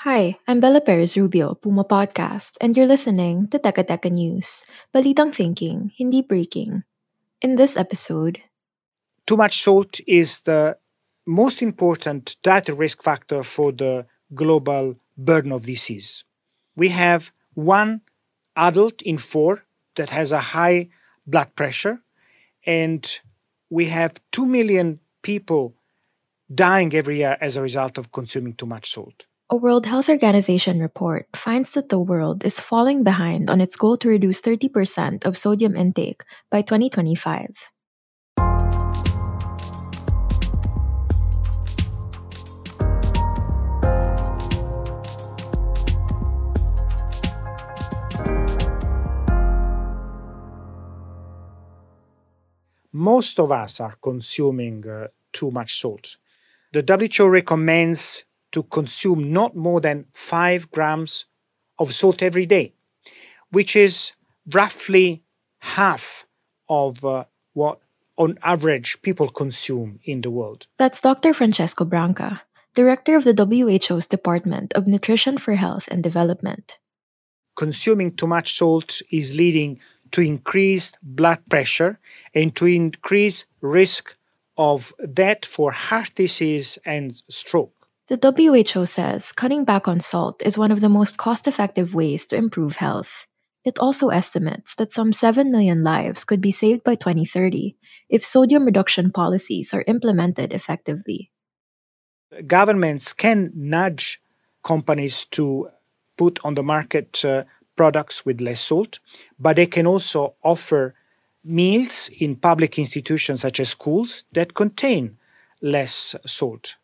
Hi, I'm Bella Perez Rubio, Puma Podcast, and you're listening to Teka Teka News. Balitang thinking, hindi breaking. In this episode, too much salt is the most important dietary risk factor for the global burden of disease. We have one adult in four that has a high blood pressure, and we have 2 million people dying every year as a result of consuming too much salt. A World Health Organization report finds that the world is falling behind on its goal to reduce 30% of sodium intake by 2025. most of us are consuming uh, too much salt. The WHO recommends to consume not more than 5 grams of salt every day, which is roughly half of uh, what on average people consume in the world. That's Dr. Francesco Branca, director of the WHO's Department of Nutrition for Health and Development. Consuming too much salt is leading to increased blood pressure and to increase risk of death for heart disease and stroke. The WHO says cutting back on salt is one of the most cost effective ways to improve health. It also estimates that some 7 million lives could be saved by 2030 if sodium reduction policies are implemented effectively. Governments can nudge companies to put on the market uh, products with less salt, but they can also offer meals in public institutions such as schools that contain less salt.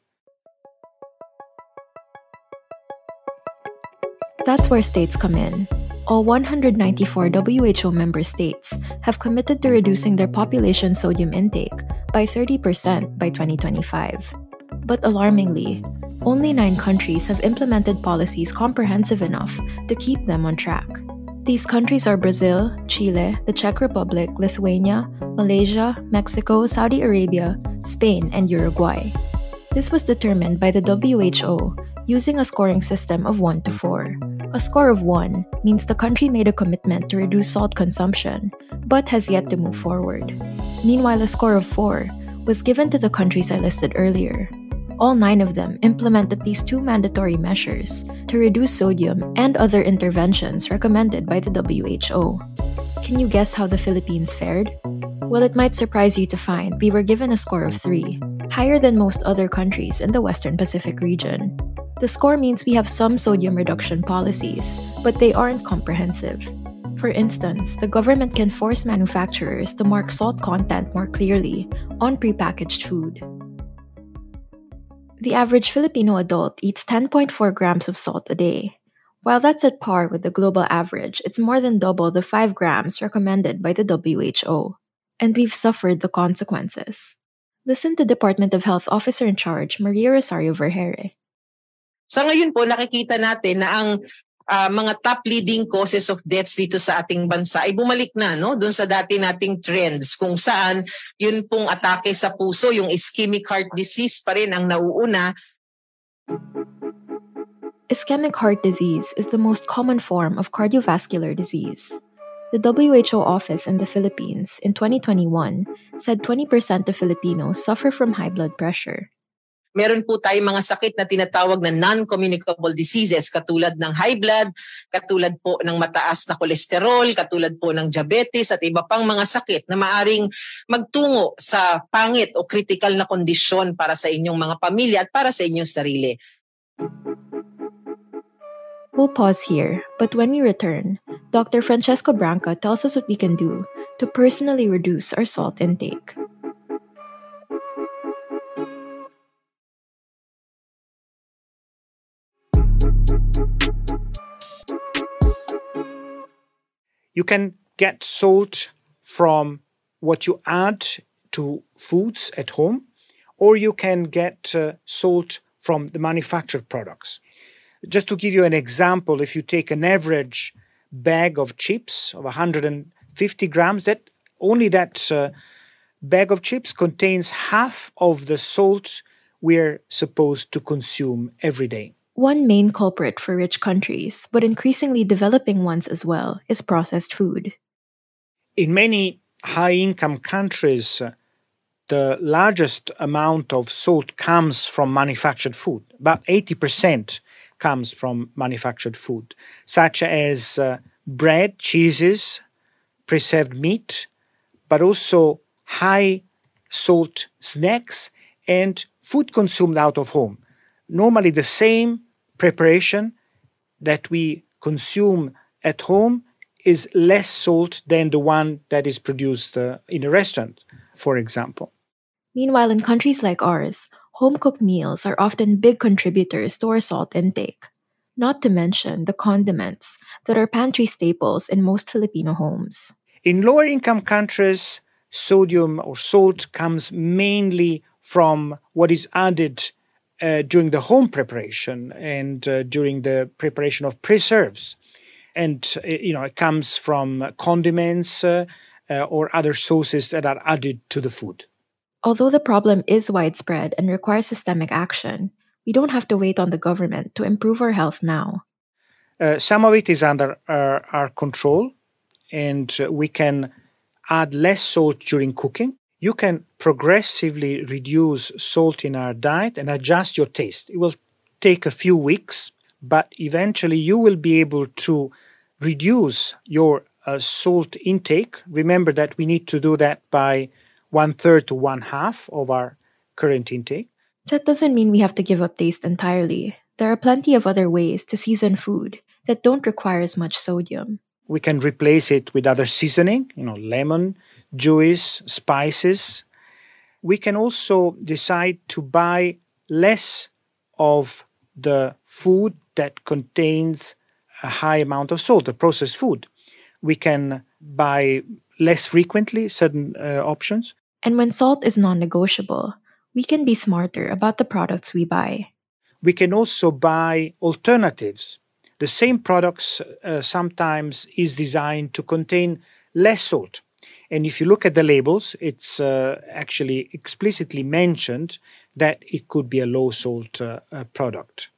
That's where states come in. All 194 WHO member states have committed to reducing their population sodium intake by 30% by 2025. But alarmingly, only nine countries have implemented policies comprehensive enough to keep them on track. These countries are Brazil, Chile, the Czech Republic, Lithuania, Malaysia, Mexico, Saudi Arabia, Spain, and Uruguay. This was determined by the WHO using a scoring system of 1 to 4. A score of 1 means the country made a commitment to reduce salt consumption, but has yet to move forward. Meanwhile, a score of 4 was given to the countries I listed earlier, all nine of them implemented these two mandatory measures to reduce sodium and other interventions recommended by the WHO. Can you guess how the Philippines fared? Well, it might surprise you to find we were given a score of 3, higher than most other countries in the Western Pacific region. The score means we have some sodium reduction policies, but they aren't comprehensive. For instance, the government can force manufacturers to mark salt content more clearly on prepackaged food. The average Filipino adult eats 10.4 grams of salt a day. While that's at par with the global average, it's more than double the 5 grams recommended by the WHO. And we've suffered the consequences. Listen to Department of Health Officer in Charge, Maria Rosario Vergeire. Sa ngayon po, nakikita natin na ang uh, mga top leading causes of deaths dito sa ating bansa ay bumalik na no doon sa dati nating trends kung saan yun pong atake sa puso yung ischemic heart disease pa rin ang nauuna Ischemic heart disease is the most common form of cardiovascular disease. The WHO office in the Philippines in 2021 said 20% of Filipinos suffer from high blood pressure. Meron po tayong mga sakit na tinatawag na non-communicable diseases katulad ng high blood, katulad po ng mataas na kolesterol, katulad po ng diabetes at iba pang mga sakit na maaring magtungo sa pangit o critical na kondisyon para sa inyong mga pamilya at para sa inyong sarili. We'll pause here, but when we return, Dr. Francesco Branca tells us what we can do to personally reduce our salt intake. You can get salt from what you add to foods at home, or you can get uh, salt from the manufactured products. Just to give you an example, if you take an average bag of chips of 150 grams, that only that uh, bag of chips contains half of the salt we're supposed to consume every day. One main culprit for rich countries, but increasingly developing ones as well, is processed food. In many high income countries, the largest amount of salt comes from manufactured food. About 80% comes from manufactured food, such as uh, bread, cheeses, preserved meat, but also high salt snacks and food consumed out of home. Normally, the same preparation that we consume at home is less salt than the one that is produced uh, in a restaurant, for example. Meanwhile, in countries like ours, home cooked meals are often big contributors to our salt intake. Not to mention the condiments that are pantry staples in most Filipino homes. In lower income countries, sodium or salt comes mainly from what is added uh, during the home preparation and uh, during the preparation of preserves. And, uh, you know, it comes from condiments uh, uh, or other sauces that are added to the food. Although the problem is widespread and requires systemic action, we don't have to wait on the government to improve our health now. Uh, some of it is under our, our control, and we can add less salt during cooking. You can progressively reduce salt in our diet and adjust your taste. It will take a few weeks, but eventually you will be able to reduce your uh, salt intake. Remember that we need to do that by one third to one half of our current intake. That doesn't mean we have to give up taste entirely. There are plenty of other ways to season food that don't require as much sodium. We can replace it with other seasoning, you know, lemon, juice, spices. We can also decide to buy less of the food that contains a high amount of salt, the processed food. We can buy less frequently certain uh, options. And when salt is non negotiable, we can be smarter about the products we buy. We can also buy alternatives. The same products uh, sometimes is designed to contain less salt. And if you look at the labels, it's uh, actually explicitly mentioned that it could be a low salt uh, uh product.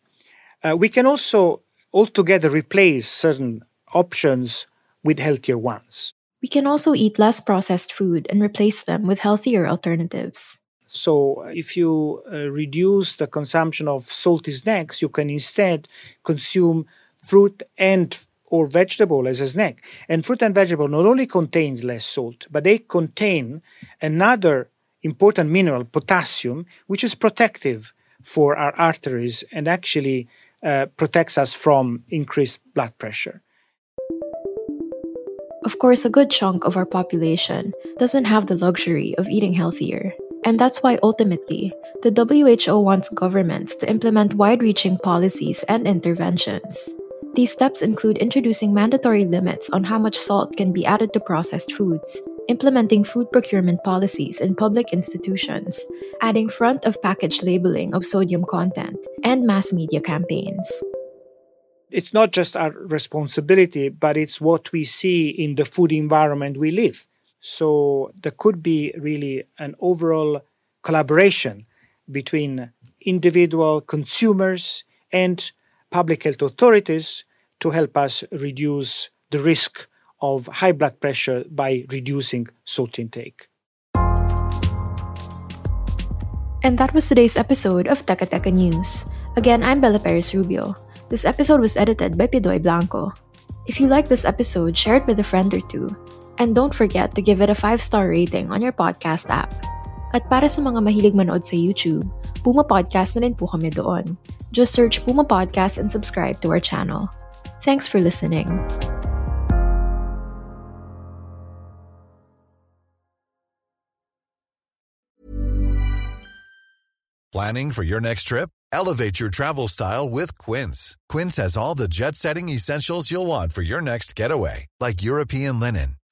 Uh, we can also altogether replace certain options with healthier ones. We can also eat less processed food and replace them with healthier alternatives. So, if you uh, reduce the consumption of salty snacks, you can instead consume fruit and or vegetable as a snack. And fruit and vegetable not only contains less salt, but they contain another important mineral, potassium, which is protective for our arteries and actually uh, protects us from increased blood pressure. Of course, a good chunk of our population doesn't have the luxury of eating healthier. And that's why ultimately, the WHO wants governments to implement wide reaching policies and interventions. These steps include introducing mandatory limits on how much salt can be added to processed foods, implementing food procurement policies in public institutions, adding front of package labeling of sodium content, and mass media campaigns. It's not just our responsibility, but it's what we see in the food environment we live. So there could be really an overall collaboration between individual consumers and public health authorities to help us reduce the risk of high blood pressure by reducing salt intake. And that was today's episode of Teka Teka News. Again, I'm Bella Perez Rubio. This episode was edited by Pidoy Blanco. If you like this episode, share it with a friend or two. And don't forget to give it a 5-star rating on your podcast app. At para sa mga mahilig manood sa YouTube, Puma Podcast na rin po kami doon. Just search Puma Podcast and subscribe to our channel. Thanks for listening. Planning for your next trip? Elevate your travel style with Quince. Quince has all the jet setting essentials you'll want for your next getaway, like European linen,